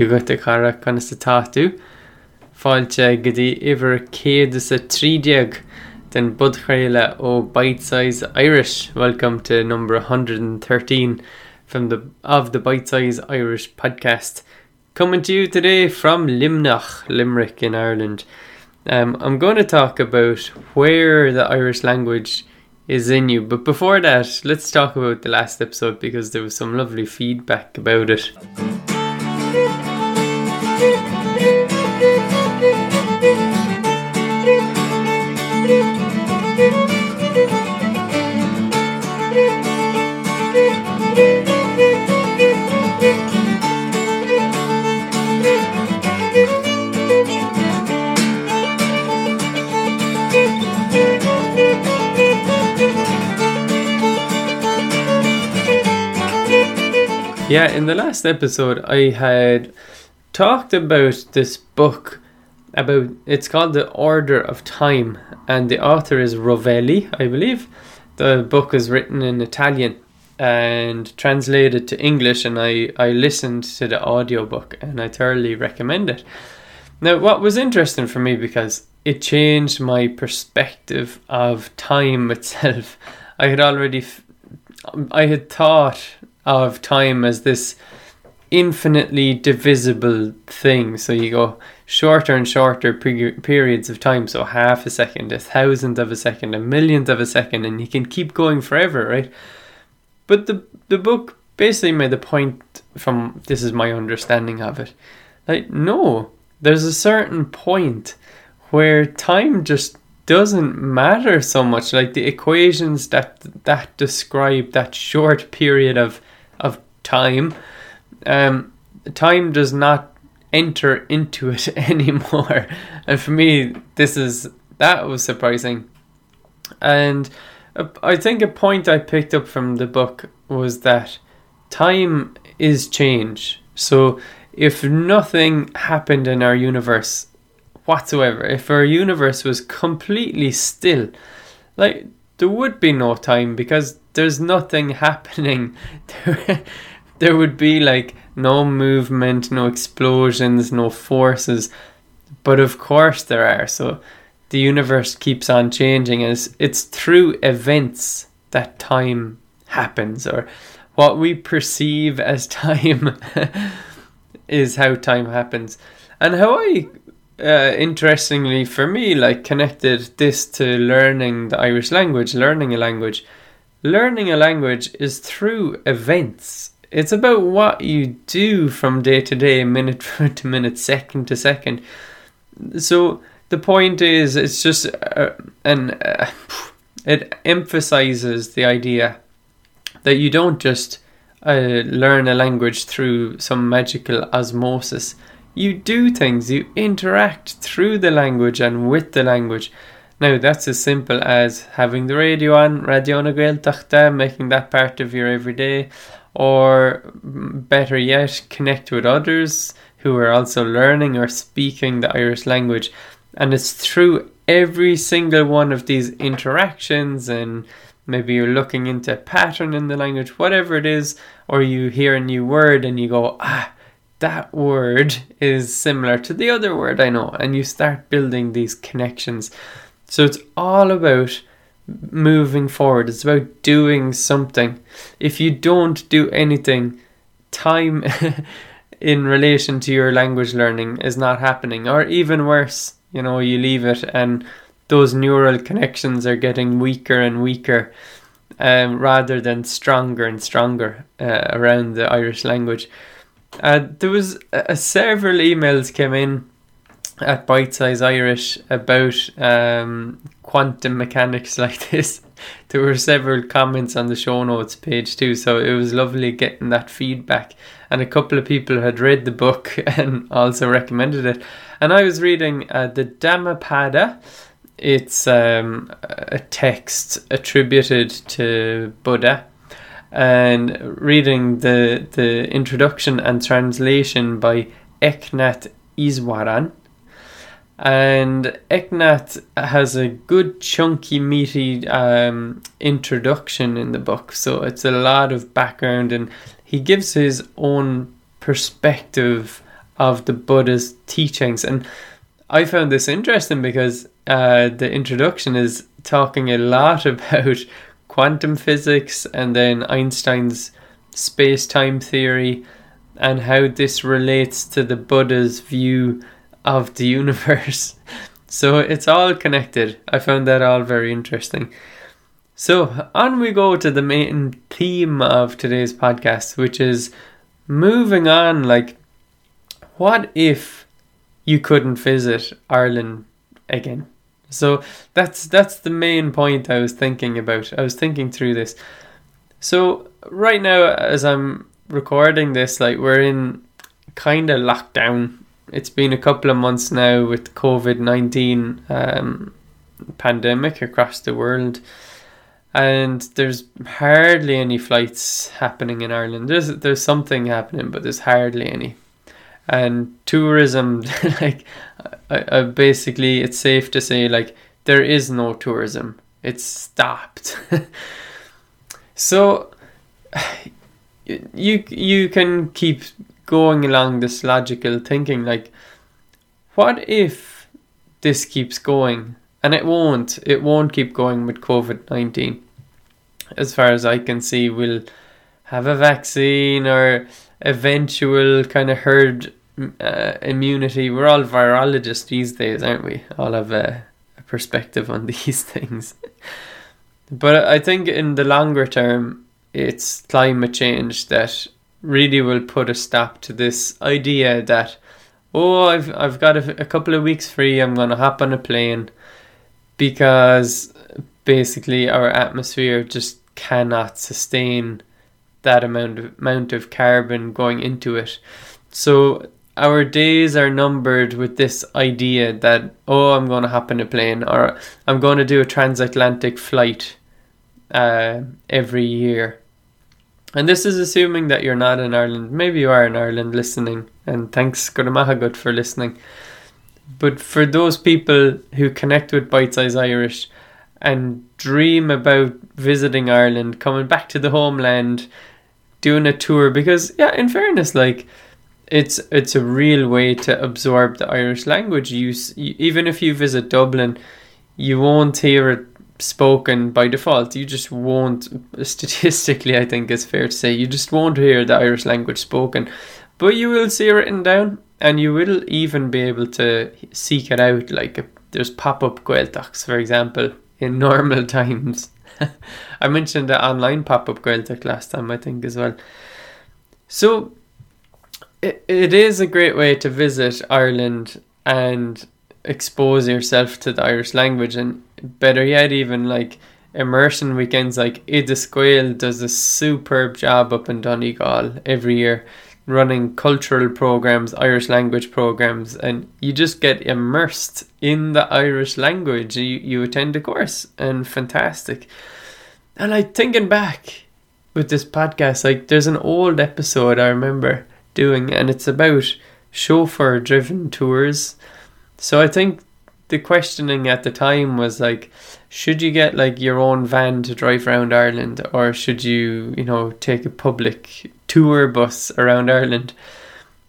a cara chuna sa táú, fáilte go dtí ihar céad sa trídeag den budchréile ó Bite-Size Irish. Welcome to number 113 from the of the Bite-Size Irish podcast. Coming to you today from Luimneach, Limerick in Ireland. Um, I'm going to talk about where the Irish language is in you. But before that, let's talk about the last episode because there was some lovely feedback about it. Thank you. Yeah, in the last episode, I had talked about this book about it's called The Order of Time, and the author is Rovelli, I believe. The book is written in Italian and translated to English, and I, I listened to the audiobook and I thoroughly recommend it. Now, what was interesting for me because it changed my perspective of time itself. I had already, I had thought of time as this infinitely divisible thing. So you go shorter and shorter pe- periods of time. So half a second, a thousandth of a second, a millionth of a second, and you can keep going forever, right? But the the book basically made the point from this is my understanding of it. Like no, there's a certain point where time just doesn't matter so much like the equations that that describe that short period of time, um, time does not enter into it anymore. And for me, this is that was surprising. And I think a point I picked up from the book was that time is change. So if nothing happened in our universe whatsoever, if our universe was completely still, like there would be no time because there's nothing happening. There would be like no movement, no explosions, no forces. But of course there are. So the universe keeps on changing as it's through events that time happens or what we perceive as time is how time happens. And how I uh, interestingly for me like connected this to learning the Irish language, learning a language. Learning a language is through events. It's about what you do from day to day, minute to minute, second to second. So the point is, it's just uh, and uh, it emphasizes the idea that you don't just uh, learn a language through some magical osmosis you do things, you interact through the language and with the language. Now, that's as simple as having the radio on, Radio na Gaeltachta, making that part of your everyday, or better yet, connect with others who are also learning or speaking the Irish language. And it's through every single one of these interactions and maybe you're looking into a pattern in the language, whatever it is, or you hear a new word and you go, ah, that word is similar to the other word I know, and you start building these connections. So it's all about moving forward, it's about doing something. If you don't do anything, time in relation to your language learning is not happening, or even worse, you know, you leave it and those neural connections are getting weaker and weaker. Um, rather than stronger and stronger uh, around the Irish language. Uh, there was uh, several emails came in at Bite Size Irish about um, quantum mechanics like this. There were several comments on the show notes page too, so it was lovely getting that feedback. And a couple of people had read the book and also recommended it. And I was reading uh, the Dhammapada. It's um, a text attributed to Buddha and reading the the introduction and translation by Eknath Easwaran. And Eknath has a good chunky meaty um, introduction in the book, so it's a lot of background and he gives his own perspective of the Buddha's teachings. And I found this interesting because uh, the introduction is talking a lot about quantum physics and then Einstein's space time theory and how this relates to the Buddha's view of the universe. So it's all connected. I found that all very interesting. So on we go to the main theme of today's podcast, which is moving on. Like, what if you couldn't visit Ireland again? So that's that's the main point I was thinking about. I was thinking through this. So right now, as I'm recording this, like we're in kind of lockdown it's been a couple of months now with COVID nineteen um, pandemic across the world, and there's hardly any flights happening in Ireland. There's there's something happening, but there's hardly any. And tourism, like, I, I basically, it's safe to say, like, there is no tourism. It's stopped. so you you can keep going along this logical thinking like what if this keeps going? And it won't. It won't keep going with covid-19 as far as i can see we'll have a vaccine or eventual kind of herd uh, immunity. We're all virologists these days aren't we? All have a, a perspective on these things. But i think in the longer term it's climate change that really will put a stop to this idea that oh I've I've got a, a couple of weeks free I'm going to hop on a plane because basically our atmosphere just cannot sustain that amount of amount of carbon going into it. So our days are numbered with this idea that oh I'm going to hop on a plane or I'm going to do a transatlantic flight uh, every year and this is assuming that you're not in Ireland. Maybe you are in Ireland listening, and thanks Guramahagut for listening. But for those people who connect with Bite Size Irish and dream about visiting Ireland, coming back to the homeland, doing a tour, because yeah, in fairness, like it's it's a real way to absorb the Irish language. You, you even if you visit Dublin, you won't hear it spoken by default. You just won't, statistically, I think it's fair to say, you just won't hear the Irish language spoken. But you will see it written down, and you will even be able to seek it out. Like there's pop up Gaeltachts, for example, in normal times. I mentioned the online pop up Gaeltacht last time, I think, as well. So it, it is a great way to visit Ireland and expose yourself to the Irish language and better yet even like immersion weekends like Ida Oideas Gael does a superb job up in Donegal every year running cultural programs, Irish language programs, and you just get immersed in the Irish language. You, you attend a course and fantastic. And like thinking back with this podcast, like there's an old episode I remember doing, and it's about chauffeur driven tours so I think the questioning at the time was like, should you get like your own van to drive around Ireland, or should you, you know, take a public tour bus around Ireland?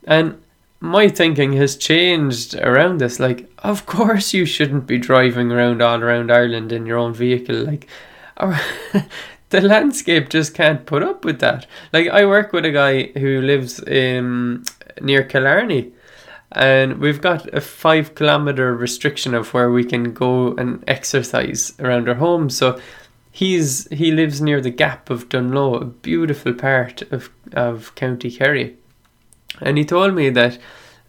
And my thinking has changed around this. Like, of course, you shouldn't be driving around all around Ireland in your own vehicle. Like, the landscape just can't put up with that. Like, I work with a guy who lives in near Killarney and we've got a five kilometer restriction of where we can go and exercise around our home. So he's he lives near the Gap of Dunloe, a beautiful part of of County Kerry, and he told me that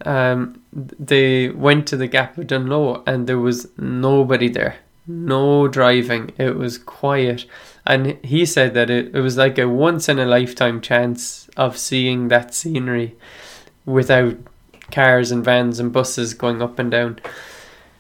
um, they went to the Gap of Dunloe and there was nobody there, no driving. It was quiet. And he said that it, it was like a once in a lifetime chance of seeing that scenery without cars and vans and buses going up and down.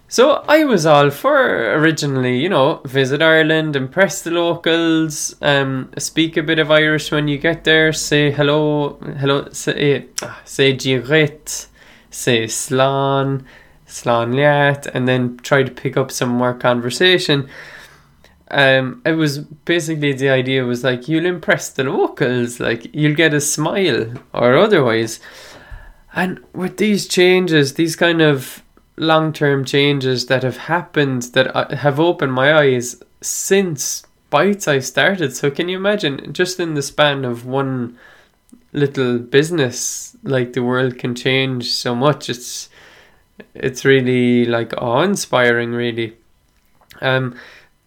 So I was all for originally, you know, visit Ireland, impress the locals, um, speak a bit of Irish when you get there, say hello, hello, say, ah, say Giret, say Slan, Slan Liat, and then try to pick up some more conversation. Um, it was basically the idea was like you'll impress the locals, like you'll get a smile or otherwise. And with these changes, these kind of long term changes that have happened that uh, have opened my eyes since Bite Size started. So, can you imagine just in the span of one little business, like the world can change so much? It's it's really like awe inspiring, really. Um,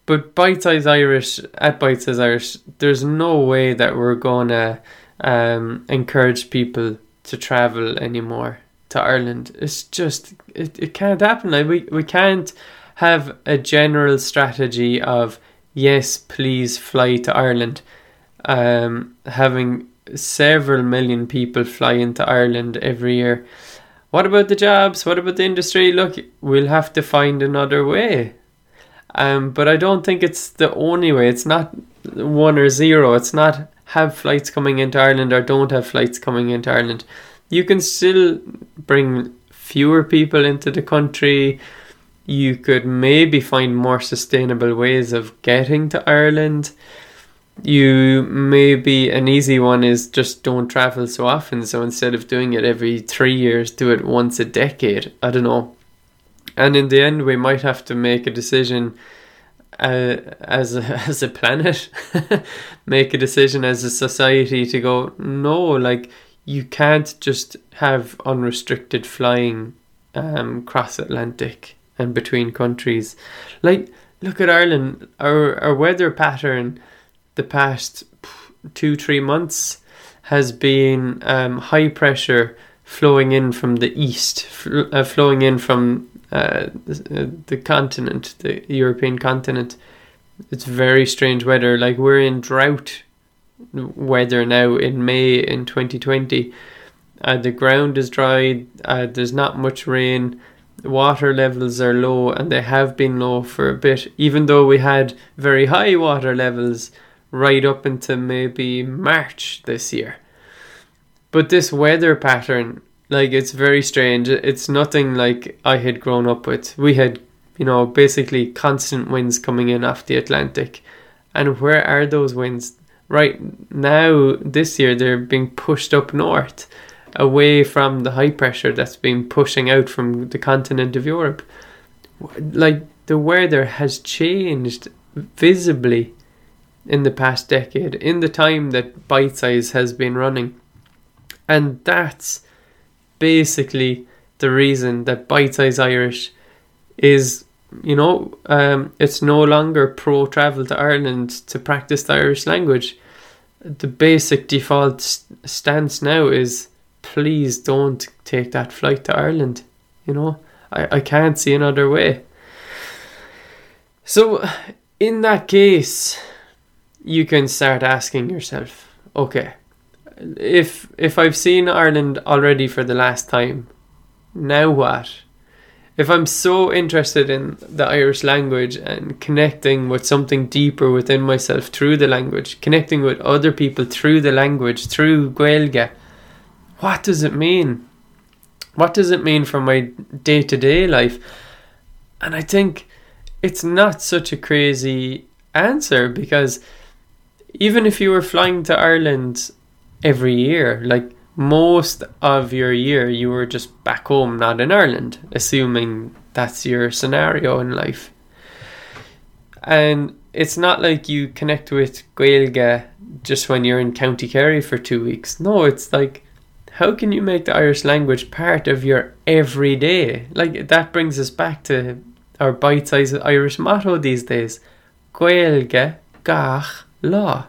but Bite Size Irish at Bite Size Irish, there's no way that we're gonna um, encourage people to travel anymore to Ireland. It's just it, it can't happen. Like we, we can't have a general strategy of yes, please fly to Ireland. Um, having several million people fly into Ireland every year. What about the jobs? What about the industry? Look, we'll have to find another way. Um, but I don't think it's the only way. It's not one or zero. It's not have flights coming into Ireland or don't have flights coming into Ireland. You can still bring fewer people into the country. You could maybe find more sustainable ways of getting to Ireland. You maybe an easy one is just don't travel so often. So instead of doing it every three years, do it once a decade. I don't know. And in the end, we might have to make a decision uh, as a, as a planet, make a decision as a society to go. No, like you can't just have unrestricted flying um, cross Atlantic and between countries. Like, look at Ireland. Our our weather pattern, the past two three months, has been um, high pressure flowing in from the east, fl- uh, flowing in from uh, the, continent, the European continent. It's very strange weather. Like we're in drought weather now in May in 2020. Uh, the ground is dry, uh, there's not much rain, water levels are low, and they have been low for a bit, even though we had very high water levels right up into maybe March this year. But this weather pattern, like, it's very strange. It's nothing like I had grown up with. We had, you know, basically constant winds coming in off the Atlantic. And where are those winds? right now this year they're being pushed up north away from the high pressure that's been pushing out from the continent of Europe. Like the weather has changed visibly in the past decade, in the time that Bite Size has been running. And that's basically the reason that Bite Size Irish is you know, um, it's no longer pro travel to Ireland to practice the Irish language. The basic default stance now is please don't take that flight to Ireland. You know, I, I can't see another way. So, in that case, you can start asking yourself, okay, if if I've seen Ireland already for the last time, now what? if I'm so interested in the Irish language and connecting with something deeper within myself through the language, connecting with other people through the language, through Gaeilge, what does it mean? What does it mean for my day to day life? And I think it's not such a crazy answer because even if you were flying to Ireland every year, like most of your year you were just back home, not in Ireland, assuming that's your scenario in life. And it's not like you connect with Gaeilge just when you're in County Kerry for two weeks. No, it's like, how can you make the Irish language part of your everyday? Like, that brings us back to our bite sized Irish motto these days Gaeilge, Gach, Law.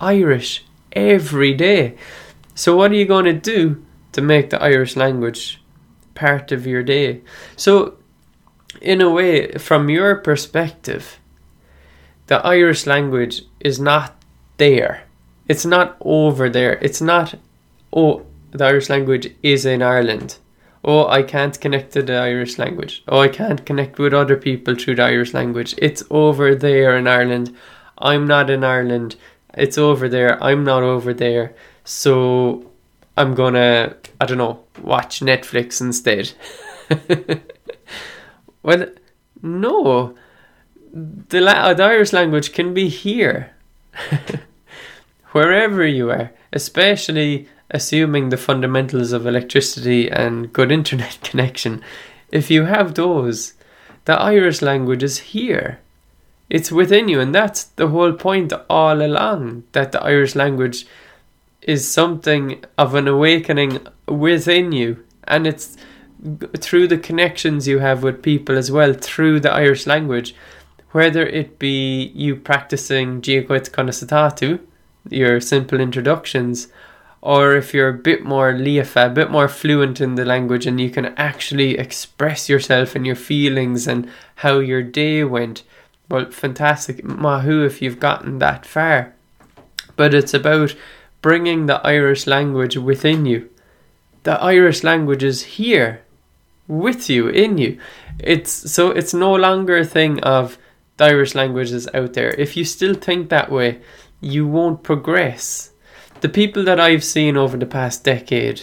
Irish, every day. So, what are you going to do to make the Irish language part of your day? So, in a way, from your perspective, the Irish language is not there. It's not over there. It's not, oh, the Irish language is in Ireland. Oh, I can't connect to the Irish language. Oh, I can't connect with other people through the Irish language. It's over there in Ireland. I'm not in Ireland. It's over there. I'm not over there. So I'm gonna, I don't know, watch Netflix instead. well, no. The, la- uh, the Irish language can be here. Wherever you are, especially assuming the fundamentals of electricity and good internet connection, if you have those, the Irish language is here. It's within you, and that's the whole point all along that the Irish language is something of an awakening within you, and it's through the connections you have with people as well through the Irish language, whether it be you practicing Giacoit Conasatatu, your simple introductions, or if you're a bit more liafa, a bit more fluent in the language and you can actually express yourself and your feelings and how your day went. Well, fantastic. Mahu if you've gotten that far. But it's about bringing the Irish language within you. The Irish language is here with you, in you. It's so it's no longer a thing of the Irish language is out there. If you still think that way, you won't progress. The people that I've seen over the past decade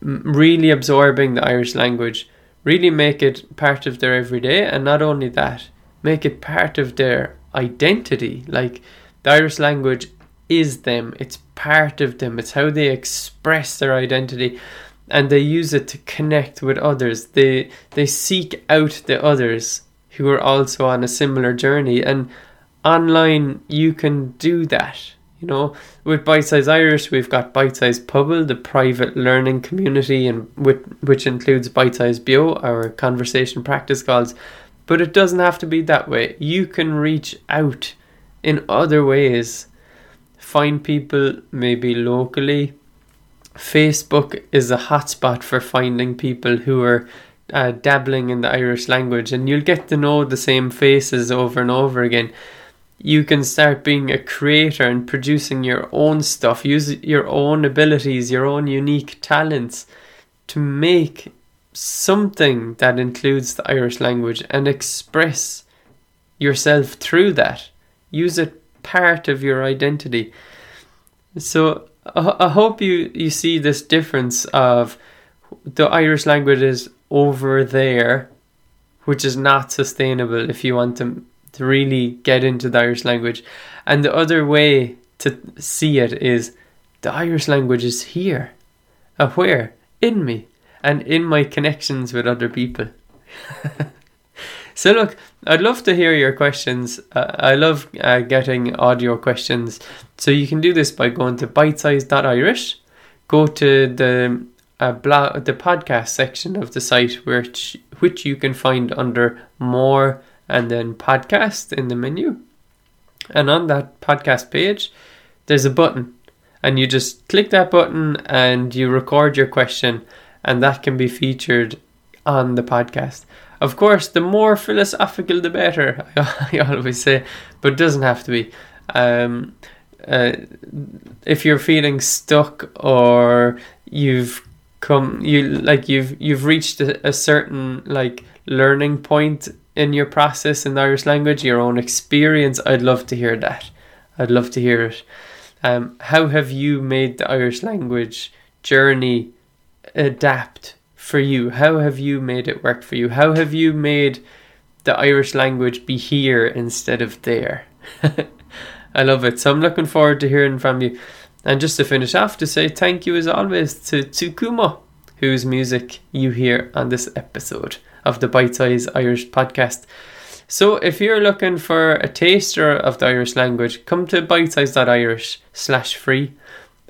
really absorbing the Irish language really make it part of their everyday, and not only that, make it part of their identity. Like the Irish language is them, it's part of them, it's how they express their identity and they use it to connect with others. They they seek out the others who are also on a similar journey and online you can do that. You know, with Bite Size Irish, we've got Bite Size Pobal, the private learning community, and with, which includes Bite Size Beo, our conversation practice calls. But it doesn't have to be that way. You can reach out in other ways. Find people maybe locally, Facebook is a hotspot for finding people who are uh, dabbling in the Irish language, and you'll get to know the same faces over and over again. You can start being a creator and producing your own stuff, use your own abilities, your own unique talents to make something that includes the Irish language and express yourself through that. Use it part of your identity. So I hope you, you see this difference of the Irish language is over there, which is not sustainable if you want to, to really get into the Irish language. And the other way to see it is the Irish language is here. Uh, where? In me and in my connections with other people. so, look, I'd love to hear your questions. Uh, I love uh, getting audio questions. So you can do this by going to bitesize.irish, go to the uh, blog, the podcast section of the site, which which you can find under more and then podcast in the menu. And on that podcast page, there's a button, and you just click that button and you record your question, and that can be featured on the podcast. Of course, the more philosophical, the better. I always say, but it doesn't have to be. Um, uh, if you're feeling stuck or you've come, you like you've you've reached a, a certain like learning point in your process in the Irish language, your own experience, I'd love to hear that. I'd love to hear it. Um, how have you made the Irish language journey adapt for you? How have you made it work for you? How have you made the Irish language be here instead of there? I love it. So I'm looking forward to hearing from you. And just to finish off, to say thank you as always to Tsukumo, whose music you hear on this episode of the Bite Size Irish podcast. So if you're looking for a taster of the Irish language, come to bitesize.irish slash free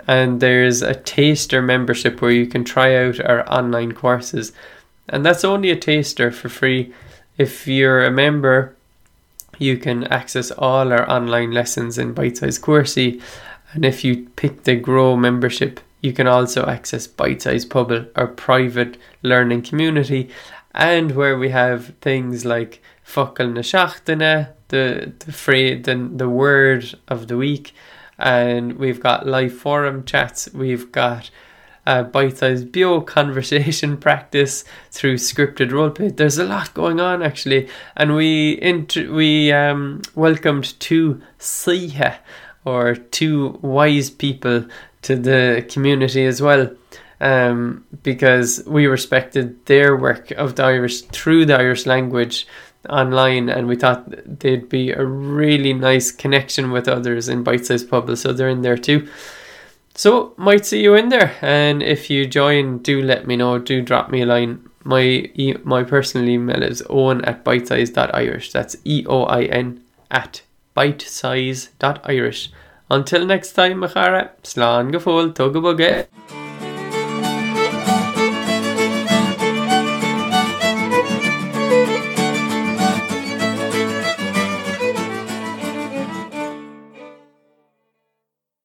and there's a taster membership where you can try out our online courses. And that's only a taster for free. If you're a member you can access all our online lessons in bite sized coursey. And if you pick the grow membership you can also access bite size pobal our private learning community. And where we have things like focal na the the phrase the, the word of the week and we've got live forum chats. We've got uh, bite-sized beo conversation practice through scripted roleplay. There's a lot going on actually, and we inter- we um, welcomed two siha or two wise people to the community as well. Um, because we respected their work of the Irish through the Irish language online and we thought they'd be a really nice connection with others in bite sized pobal so they're in there too So, might see you in there. And if you join, do let me know. Do drop me a line. My e- my personal email is eoin at bitesize.irish. That's E O I N at bitesize.irish. Until next time, Machara, slán go fóil tugad